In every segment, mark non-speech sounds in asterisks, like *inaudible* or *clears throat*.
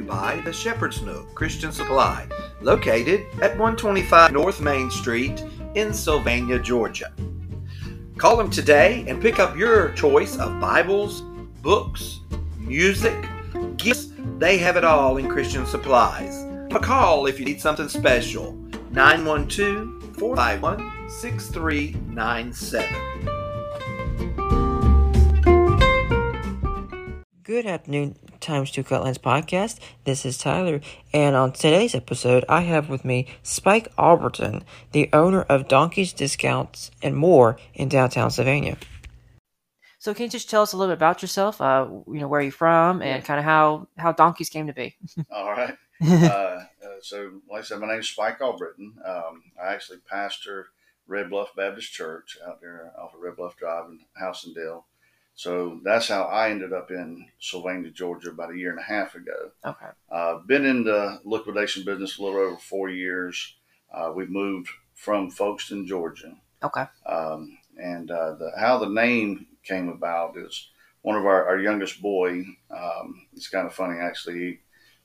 you by the Shepherd's Nook Christian Supply, located at 125 North Main Street in Sylvania, Georgia. Call them today and pick up your choice of Bibles, books, music, gifts. They have it all in Christian Supplies. A call if you need something special. 912 451 6397. Good afternoon, Times Two Cutlines podcast. This is Tyler, and on today's episode, I have with me Spike Albritton, the owner of Donkeys Discounts and More in downtown Sylvania. So, can you just tell us a little bit about yourself? Uh, you know, where you're from, and kind of how how donkeys came to be. *laughs* All right. *laughs* uh, uh, so, like I said, my name is Spike Albritton. Um, I actually pastor Red Bluff Baptist Church out there off of Red Bluff Drive in Housendale. So that's how I ended up in Sylvania, Georgia, about a year and a half ago. Okay. Uh, been in the liquidation business a little over four years. Uh, we've moved from Folkston, Georgia. Okay. Um, and uh, the, how the name came about is one of our, our youngest boy. Um, it's kind of funny actually. He,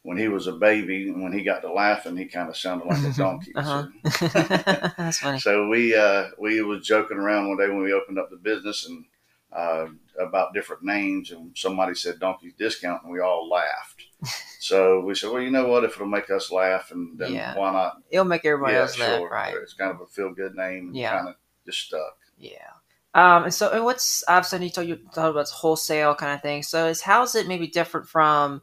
when he was a baby, and when he got to laughing, he kind of sounded like a *laughs* donkey. Uh-huh. So, *laughs* That's funny. *laughs* so we uh, we was joking around one day when we opened up the business and uh, about different names, and somebody said Donkey's Discount, and we all laughed. *laughs* so we said, well, you know what? If it'll make us laugh, and then Yeah. why not? It'll make everybody Yeah, else laugh, sure. right? It's kind of a feel good name. and Yeah. Kind of just stuck. Yeah. Um, and so, and what's obviously you told you talked about wholesale kind of thing. So, is how's it maybe different from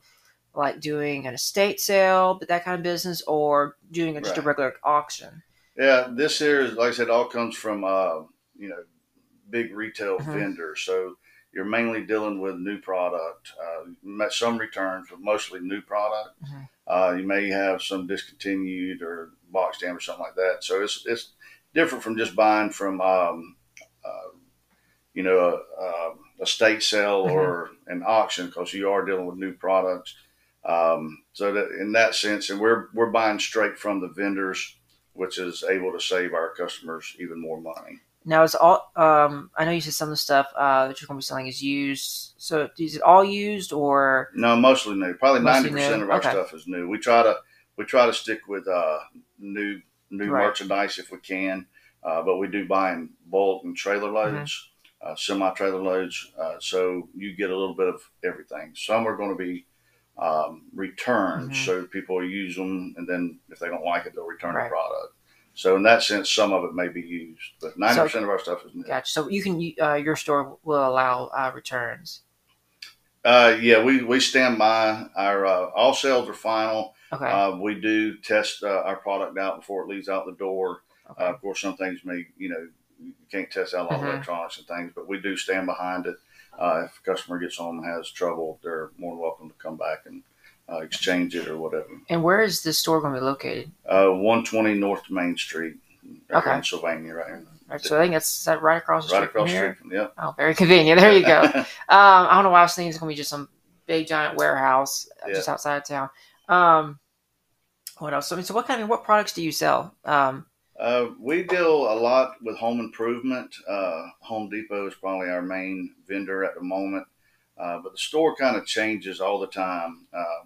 like doing an estate sale, but that kind of business, or doing just a regular auction? Yeah, this here is like I said, all comes from uh, you know big retail Mhm. vendors. So you're mainly dealing with new product, uh, some returns, but mostly new product. Mhm. Uh, you may have some discontinued or box stamp or something like that. So it's it's different from just buying from um, uh, you know a, a estate sale Mhm. or an auction because you are dealing with new products. Um, so that in that sense, and we're we're buying straight from the vendors which is able to save our customers even more money. Now, is all um, I know you said some of the stuff uh, that you're going to be selling is used. So, is it all used, or No, mostly new. Probably ninety percent of our Okay. stuff is new. We try to we try to stick with uh, new new Right. merchandise if we can, uh, but we do buy in bulk and trailer Mm-hmm. loads, uh, semi trailer loads. Uh, so you get a little bit of everything. Some are going to be um, returned, Mhm. so people use them, and then if they don't like it, they'll return Right. the product. So in that sense, some of it may be used, but ninety percent of our stuff is new. gotcha? So you can uh, your store will allow uh, returns. Uh, yeah, we, we stand by our uh, all sales are final. Okay. Uh, we do test uh, our product out before it leaves out the door. okay. Uh, of course, some things may you know you can't test out all Mhm. electronics and things, but we do stand behind it. Uh, if a customer gets home and has trouble, they're more than welcome to come back and uh, exchange it or whatever. and where is this store going to be located? Uh, 120 North Main Street, Okay. here in Sylvania, right here. Right, so I think that's that right across the Right street Right across the street from yep. Oh, very convenient. There you go. *laughs* um, I don't know why I was thinking it's gonna be just some big giant warehouse uh, Yeah. just outside of town. Um, what else? I mean, so what kind of what products do you sell? Um, Uh, we deal a lot with home improvement. Uh, home Depot is probably our main vendor at the moment, uh, but the store kind of changes all the time. Uh,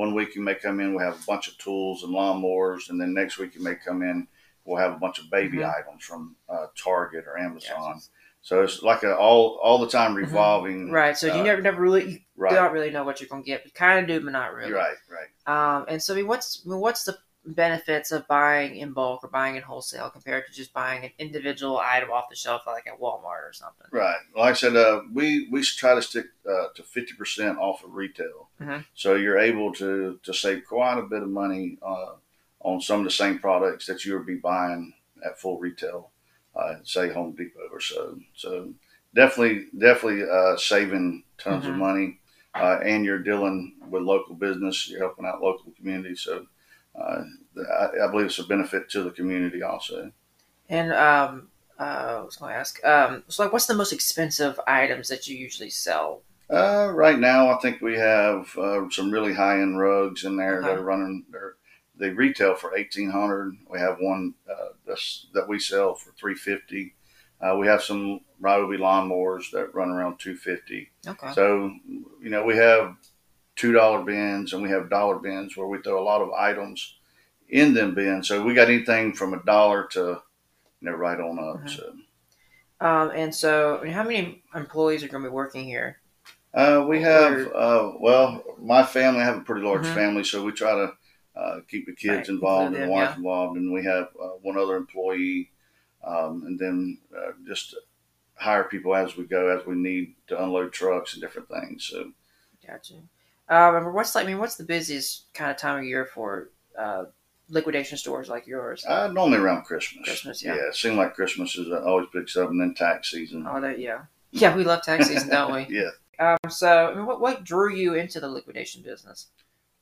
one week you may come in, we have a bunch of tools and lawnmowers, and then next week you may come in, we'll have a bunch of baby Mhm. items from uh, Target or Amazon. So it's like a all all the time revolving. Mm-hmm. right. So you uh, never never really you right, don't really know what you're gonna get. You kind of do, but not really. right, right. Um, and so I mean, what's I mean, what's the benefits of buying in bulk or buying in wholesale compared to just buying an individual item off the shelf like at Walmart or something? Right. Like I said, uh, we we try to stick uh, to fifty percent off of retail, Mhm. so you're able to to save quite a bit of money uh, on some of the same products that you would be buying at full retail, uh, say Home Depot or so. So definitely, definitely uh, saving tons of Mhm. money, uh, and you're dealing with local business. You're helping out local communities, so. Uh, I, I believe it's a benefit to the community also. And um, uh, I was going to ask, um, so like, what's the most expensive items that you usually sell? Uh, right now, I think we have uh, some really high end rugs in there that Okay. are running. They're, they retail for eighteen hundred. We have one uh, that we sell for three fifty. Uh, we have some Ryobi lawnmowers that run around two fifty. Okay. So, you know, we have two dollar bins, and we have dollar bins where we throw a lot of items in them bins. So we got anything from a dollar to you know right on up. Mhm. So Um, and so, I mean, how many employees are going to be working here? uh, we have uh, well, my family I have a pretty large Mhm. family, so we try to uh, keep the kids Right, involved and the wife involved, and we have uh, one other employee, um, and then uh, just hire people as we go as we need to unload trucks and different things. So. Gotcha. Um, what's like? I mean, what's the busiest kind of time of year for uh, liquidation stores like yours? Uh, normally around Christmas. Christmas, yeah. it seems like Christmas is uh, always picks up, and then tax season. Oh, that yeah, yeah. We love tax season, don't we? *laughs* yeah. Um, so, I mean, what what drew you into the liquidation business?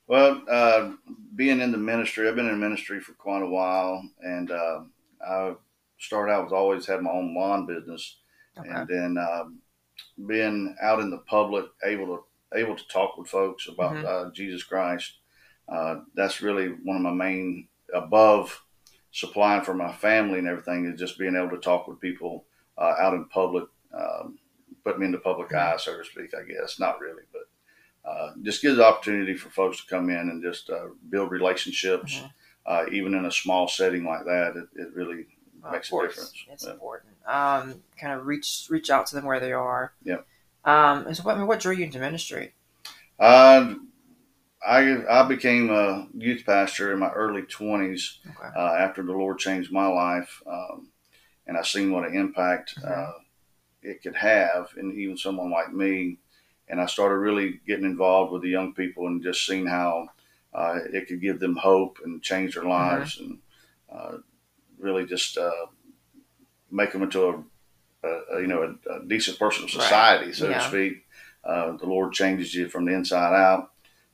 Well, uh, being in the ministry, I've been in ministry for quite a while, and uh, I started out was always had my own lawn business, Okay. and then um, being out in the public, able to able to talk with folks about Mhm. uh, Jesus Christ. Uh, that's really one of my main above supplying for my family and everything is just being able to talk with people uh, out in public, um, put me in the public Mhm. eye, so to speak. I guess not really, but uh, just gives the opportunity for folks to come in and just uh, build relationships, Mhm. uh, even in a small setting like that. It, it really makes a difference. It's Yeah. important. Um, kind of reach reach out to them where they are. Yep. Um, and so, what, I mean, what drew you into ministry? Uh, I I became a youth pastor in my early twenties Okay. uh, after the Lord changed my life, um, and I seen what an impact Mhm. uh, it could have, and even someone like me. And I started really getting involved with the young people and just seeing how uh, it could give them hope and change their lives, and uh, really just uh, make them into a, a, you know a, a decent person of Right. society, so Yeah. to speak. Uh, the Lord changes you from the inside out.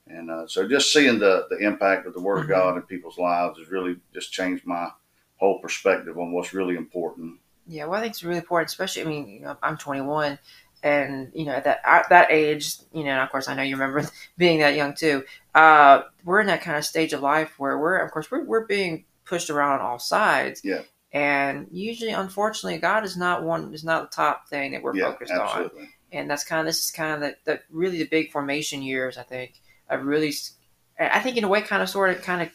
And uh, so just seeing the, the impact of the Word Mhm. of God in people's lives has really just changed my whole perspective on what's really important. Yeah, well, I think it's really important, especially. I mean, you know, I'm 21, and you know, at that at that age, you know, and of course, I know you remember *laughs* being that young too. Uh, we're in that kind of stage of life where we're, of course, we're we're being pushed around on all sides. Yeah. And usually, unfortunately, God is not one is not the top thing that we're yeah, focused on. absolutely. and that's kind of this is kind of the, the really the big formation years. I think I really, I think in a way, kind of sort of kind of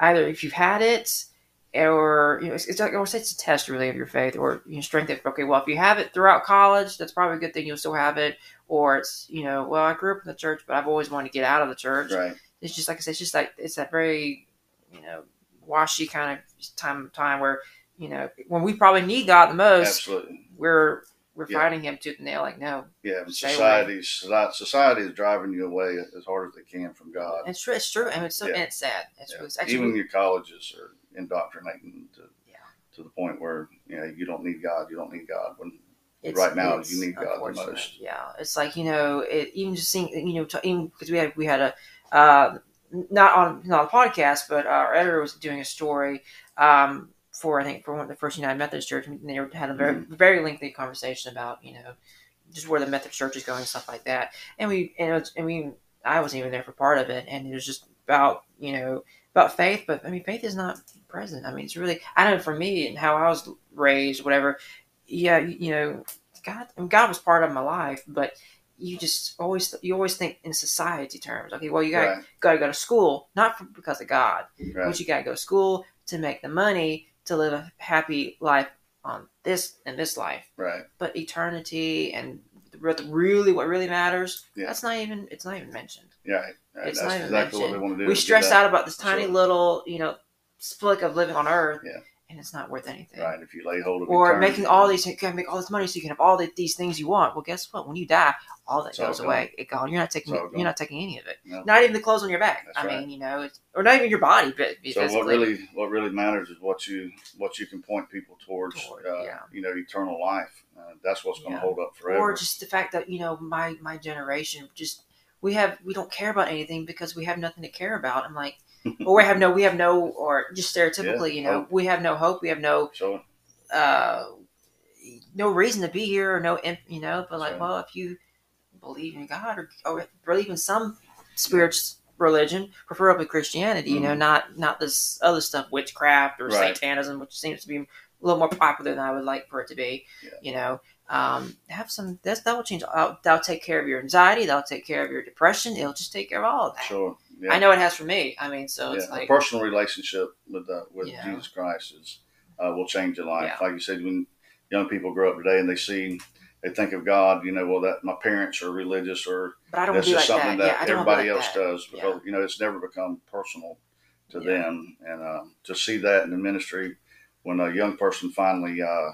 either if you've had it, or you know, it's, it's like it's a test really of your faith or you know, strength. Of, okay, well, if you have it throughout college, that's probably a good thing. You'll still have it, or it's you know, well, I grew up in the church, but I've always wanted to get out of the church. Right. It's just like I said, it's just like it's that very you know washy kind of time time where you know when we probably need God the most, Absolutely. we're we're Yeah. fighting Him tooth and nail. Like no, Yeah. Society, society, is driving you away as hard as they can from God. It's true. It's true. Mean, it's so Yeah. and it's sad. It's, Yeah. it's actually Even your colleges are indoctrinating to, Yeah. to the point where you know you don't need God. You don't need God when it's, right now, you need God the most. Yeah, it's like you know, it, even just seeing you know, even because we had we had a uh, not on not a podcast, but our editor was doing a story um, for I think for one of the first United Methodist Church, and they had a very Mm-hmm. very lengthy conversation about you know just where the Methodist Church is going and stuff like that, and we and, was, and we I wasn't even there for part of it, and it was just about you know about faith, but I mean faith is not present. I mean it's really I know for me and how I was raised, whatever. Yeah, you, know, God, I mean, God was part of my life, but you just always you always think in society terms. Okay, well you got right, got to go to school not for, because of God, right, but you got to go to school to make the money to live a happy life on this in this life. right. But eternity and really what really matters, Yeah. that's not even it's not even mentioned. Yeah, right. It's that's not even exactly what they mentioned. want to do. We stress out about this tiny Sure. little you know split of living on Earth, Yeah. And it's not worth anything Right, if you lay hold of it, or eternity, making all these you can make all this money so you can have all the, these things you want. Well, guess what? When you die, all that goes gone. away. It gone. You're not taking. It's all gone. You're not taking any of it. No. Not even the clothes on your back. That's I right. mean, you know, it's, or not even your body, but So what really what really matters is what you what you can point people towards. Toward, uh, yeah. You know, eternal life. Uh, that's what's going to Yeah. hold up forever. or just the fact that you know my my generation just we have we don't care about anything because we have nothing to care about. I'm like, *laughs* or we have no we have no or just stereotypically, Yeah, you know, hope. we have no hope. We have no so uh, no reason to be here or no, you know. But like, Right. well, if you believe in God or, or believe in some spiritual religion, preferably Christianity, you know, Mhm. not not this other stuff, witchcraft or Right. Satanism, which seems to be a little more popular than I would like for it to be. Yeah. You know, Um, have some. That's, that will change. Uh, that'll take care of your anxiety. That'll take care of your depression. It'll just take care of all of that. Sure. Yeah. I know it has for me. I mean, so it's yeah. like a personal relationship with uh, with Yeah. Jesus Christ is uh, will change your life. Like you said, when young people grow up today and they see, they think of God, you know, well, that my parents are religious or But I don't want that's just like something that. that, Yeah, I don't wanna everybody like else that. does because you know it's never become personal to them, and uh, to see that in the ministry when a young person finally uh,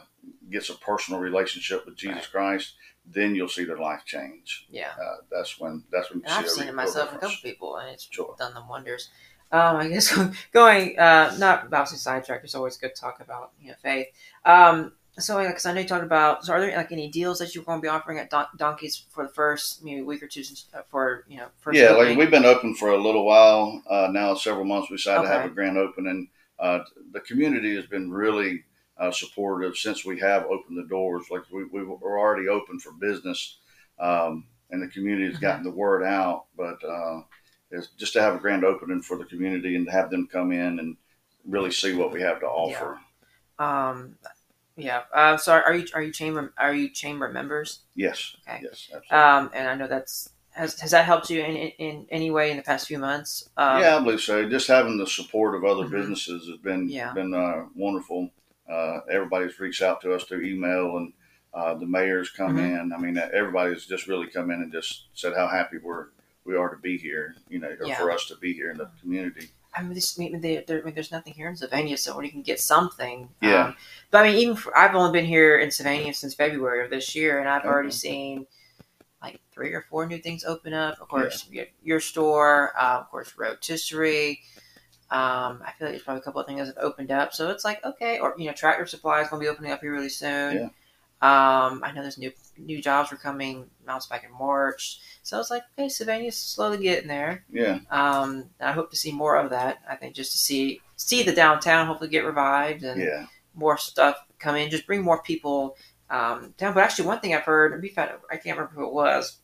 gets a personal relationship with Jesus Right. Christ, then you'll see their life change. Yeah. Uh, that's when that's when you see I've seen it myself in a difference. couple people, and it's Sure. done them wonders. Um, I guess *laughs* going uh, not obviously sidetrack. It's always good to talk about you know faith. Um, so because I know you talked about. So are there like any deals that you're going to be offering at Don- Donkeys for the first maybe week or two since, uh, for you know first yeah, like we've been open for a little while uh, now, several months. We decided to have a grand opening. Uh, the community has been really uh, supportive since we have opened the doors. Like we, we were already open for business, um, and the community has Mhm. gotten the word out. But uh, it's just to have a grand opening for the community and to have them come in and really see what we have to offer. Um, yeah. Uh, so are you are you chamber are you chamber members? Yes, Okay. yes, absolutely. Um, and I know that's has has that helped you in in, in any way in the past few months? Um, yeah, I believe so. Just having the support of other Mhm. businesses has been Yeah. been uh, wonderful. Uh, everybody's reached out to us through email, and uh, the mayor's come Mhm. in. I mean, everybody's just really come in and just said how happy we're we are to be here. You know, or Yeah. for us to be here in the community. I mean, this, I mean, there, I mean, there's nothing here in Sylvania, so you can get something. Yeah. Um, but I mean, even for, I've only been here in Sylvania since February of this year, and I've already seen like three or four new things open up. Of course, you get your store, uh, of course, rotisserie. Um, I feel like there's probably a couple of things that have opened up, so it's like okay, or you know, Tractor Supply is going to be opening up here really soon. Yeah. Um, I know there's new new jobs are coming, announced back in March, so it's like okay, Sylvania's slowly getting there. Yeah, Um, I hope to see more of that. I think just to see see the downtown hopefully get revived and yeah, more stuff come in. Just bring more people um, down. But actually, one thing I've heard, we've had, I can't remember who it was,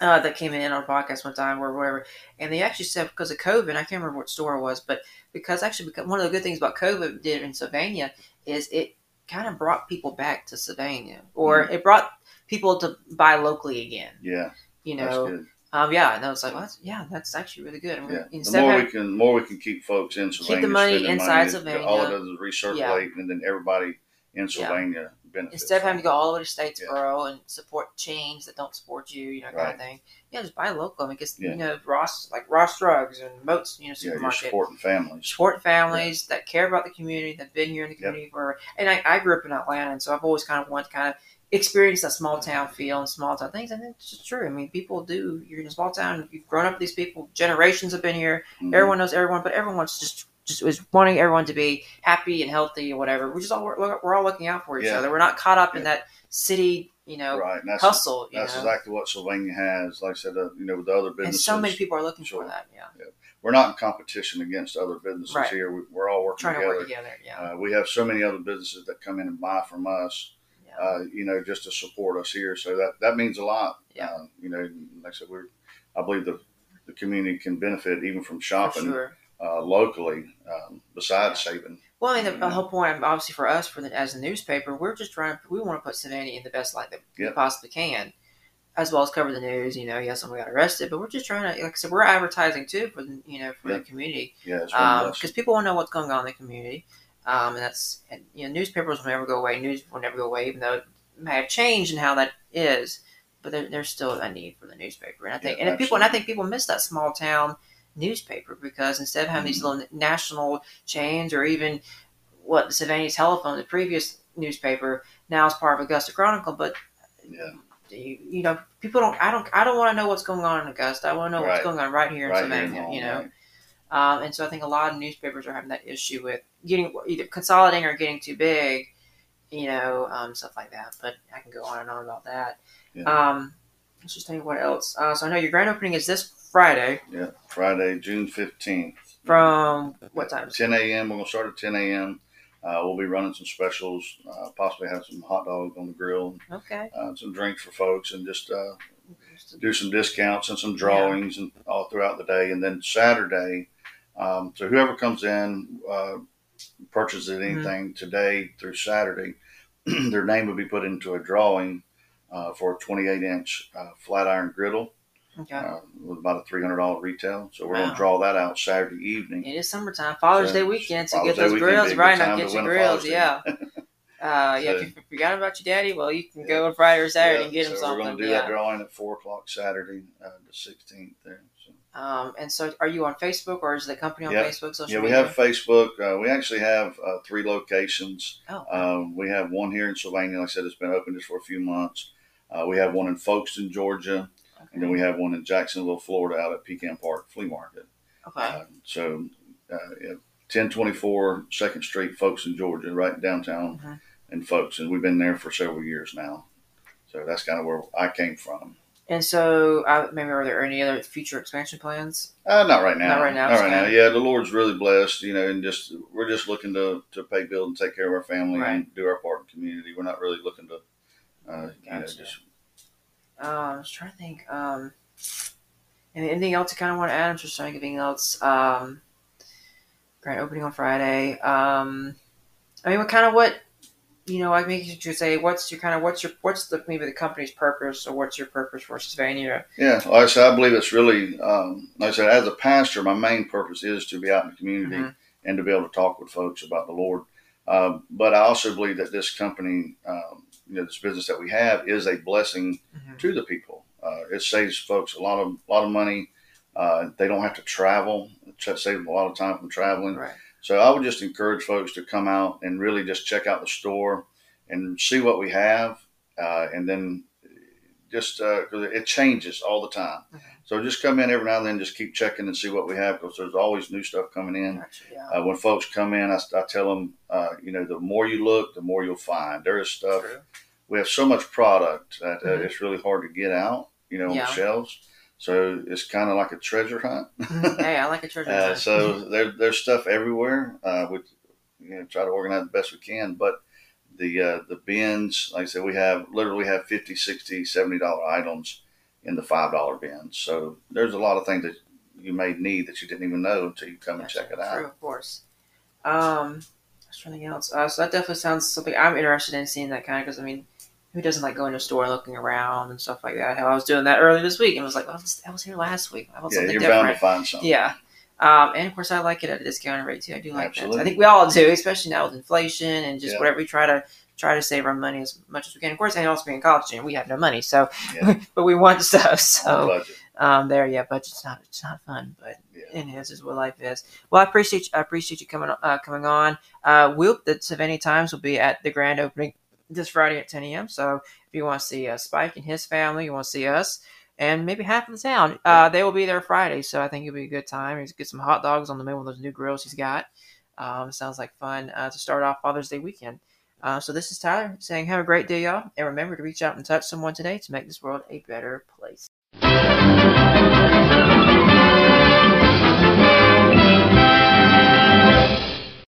uh, that came in on a podcast one time or whatever, and they actually said because of COVID, I can't remember what store it was, but because actually because one of the good things about COVID did in Sylvania is it kind of brought people back to Sylvania, or it brought people to buy locally again. yeah. You That's know, good. um, yeah, and I was like, well, that's, yeah, that's actually really good. And Yeah, the Instead of more having- we can, more we can keep folks in Sylvania, Keep the money inside it- Sylvania. All it does is recirculate, and then everybody in Sylvania benefits. instead of having to go all the way to Statesboro Yeah. and support chains that don't support you, you know, kind Right. of thing. Yeah, just buy local. I mean, because Yeah. you know, Ross like Ross Drugs and Moats, you know, it. Yeah, supporting families. Support families that care about the community, that've been here in the Yep. community for. And I, I grew up in Atlanta, and so I've always kind of wanted to kind of experience that small town feel and small town things. And it's just true. I mean, people do. You're in a small town. You've grown up with these people. Generations have been here. Mhm. Everyone knows everyone, but everyone's just just was wanting everyone to be happy and healthy or whatever. We're just all we're, we're all looking out for each Yeah. other. We're not caught up in that city, you know, right, and that's hustle. You that's know, exactly what Sylvania has. Like I said, uh, you know, with the other and businesses, so many people are looking Sure. for that. Yeah, we're not in competition against other businesses Right. here. We, we're all working trying to together. work together. Yeah, Uh, we have so many other businesses that come in and buy from us, yeah. uh, you know, just to support us here. So that that means a lot. Yeah. Uh, you know, like I said, we're I believe the the community can benefit even from shopping sure. Uh, locally, um, besides saving. Well, I mean, the, the whole point, obviously, for us, for the, as a newspaper, we're just trying. We want to put Sylvania in the best light that we possibly can, as well as cover the news. You know, yes, someone got arrested, but we're just trying to. Like I said, we're advertising too for the you know for Yep. the community. Yeah, because people want to know what's going on in the community, um, and that's and, you know newspapers will never go away. News will never go away, even though it may have changed in how that is. But there, there's still a need for the newspaper, and I think Yeah, and if people and I think people miss that small town newspaper because instead of having these Mhm. little national chains or even what the Sylvania Telephone, the previous newspaper, now is part of Augusta Chronicle, but Yeah. you, you know people don't I don't I don't want to know what's going on in Augusta. I want to know what's going on right here in right Sylvania. You know. Um, and so I think a lot of newspapers are having that issue with getting either consolidating or getting too big, you know, um, stuff like that. But I can go on and on about that. Yeah. Um, let's just think what else. Uh, so I know your grand opening is this Friday Yeah, Friday, June fifteenth. from what time? 10 a.m. We're gonna start at 10 a.m. Uh, we'll be running some specials. Uh, possibly have some hot dogs on the grill, Okay. uh, some drinks for folks, and just uh, do some discounts and some drawings and all throughout the day. And then Saturday, um, so whoever comes in, uh, purchases Mm-hmm. anything today through Saturday, *clears throat* their name will be put into a drawing uh, for a 28 inch uh, flat iron griddle Okay. uh, with about a $300 retail. So we're gonna draw that out Saturday evening. It is summertime, Father's So, Day weekend, so Father's get those grills be a good right now. Get your grills, yeah. *laughs* Uh, yeah, So- if you forgot about your daddy, well, you can go on Friday or Saturday Yeah, and get him so something. We're going to do yeah. that drawing at 4 o'clock Saturday, uh, the 16th there. So. Um, and so, are you on Facebook or is the company on Yeah. Facebook? Social Yeah, we media? have Facebook. Uh, we actually have uh, three locations. Oh, Um, we have one here in Sylvania. Like I said, it's been open just for a few months. Uh, we have one in Folkston, Georgia, and then we have one in Jacksonville, Florida, out at Pecan Park Flea Market. okay. Uh, so, uh, yeah, 1024 Second Street, Folkston in Georgia, right downtown Mhm. Folkston. And We've been there for several years now. So that's kind of where I came from. And so, I maybe are there any other future expansion plans? Uh, not right now. Not right now, Not right okay. now. Yeah, the Lord's really blessed, you know, and just we're just looking to to pay bills and take care of our family and do our part in the community. We're not really looking to, uh, you know, just Um, I was trying to think. Um, anything else you kind of want to add? I'm just trying to think anything else. Um, grand opening on Friday. Um, I mean, what kind of what you know? Like, make you say, what's your kind of what's your what's the maybe the company's purpose or what's your purpose for Sylvania? yeah. Like I said, I believe it's really, um, like I said, as a pastor, my main purpose is to be out in the community Mhm. and to be able to talk with folks about the Lord. Um, but I also believe that this company, um, you know, this business that we have, is a blessing Mhm. to the people. Uh, it saves folks a lot of a lot of money. Uh, they don't have to travel. It saves them a lot of time from traveling. Right. So I would just encourage folks to come out and really just check out the store and see what we have, uh, and then just because it changes all the time. Okay. So just come in every now and then, just keep checking and see what we have because there's always new stuff coming in. Gotcha, yeah. Uh, when folks come in, I, I tell them, uh, you know, the more you look, the more you'll find. There is stuff. True. We have so much product that uh, Mhm. it's really hard to get out, you know, on Yeah. the shelves. So it's kind of like a treasure hunt. Mhm. hey, I like a treasure *laughs* Uh, hunt. so there, there's stuff everywhere. Uh, we you know, try to organize the best we can, but the uh, the bins, like I said, we have literally have 50 60 70 dollar items in the five dollar bins. So there's a lot of things that you may need that you didn't even know until you come and check it out. True, of course. Um, something else. Uh, so that definitely sounds something I'm interested in seeing that kind of because I mean, who doesn't like going to a store and looking around and stuff like that? How I was doing that earlier this week and was like, oh, I was, I was here last week. I want Yeah, something you're different. bound to find something. Yeah. Um, and of course, I like it at a discounted rate too. I do like that. I think we all do, especially now with inflation and just Yeah. whatever we try to try to save our money as much as we can. Of course, and also being college student, we have no money, so Yeah. *laughs* but we want stuff. So budget. um, there, yeah, budget's not it's not fun, but Yeah. it is is what life is. Well, I appreciate you, I appreciate you coming uh, coming on. Uh, Whoop, the Sylvania Times will be at the grand opening this Friday at 10 a.m. So if you want to see uh, Spike and his family, you want to see us, and maybe half of the town, uh, they will be there Friday. So I think it'll be a good time. He's get some hot dogs on the menu with those new grills he's got. Um, sounds like fun uh, to start off Father's Day weekend. Uh, so this is Tyler saying, have a great day, y'all, and remember to reach out and touch someone today to make this world a better place.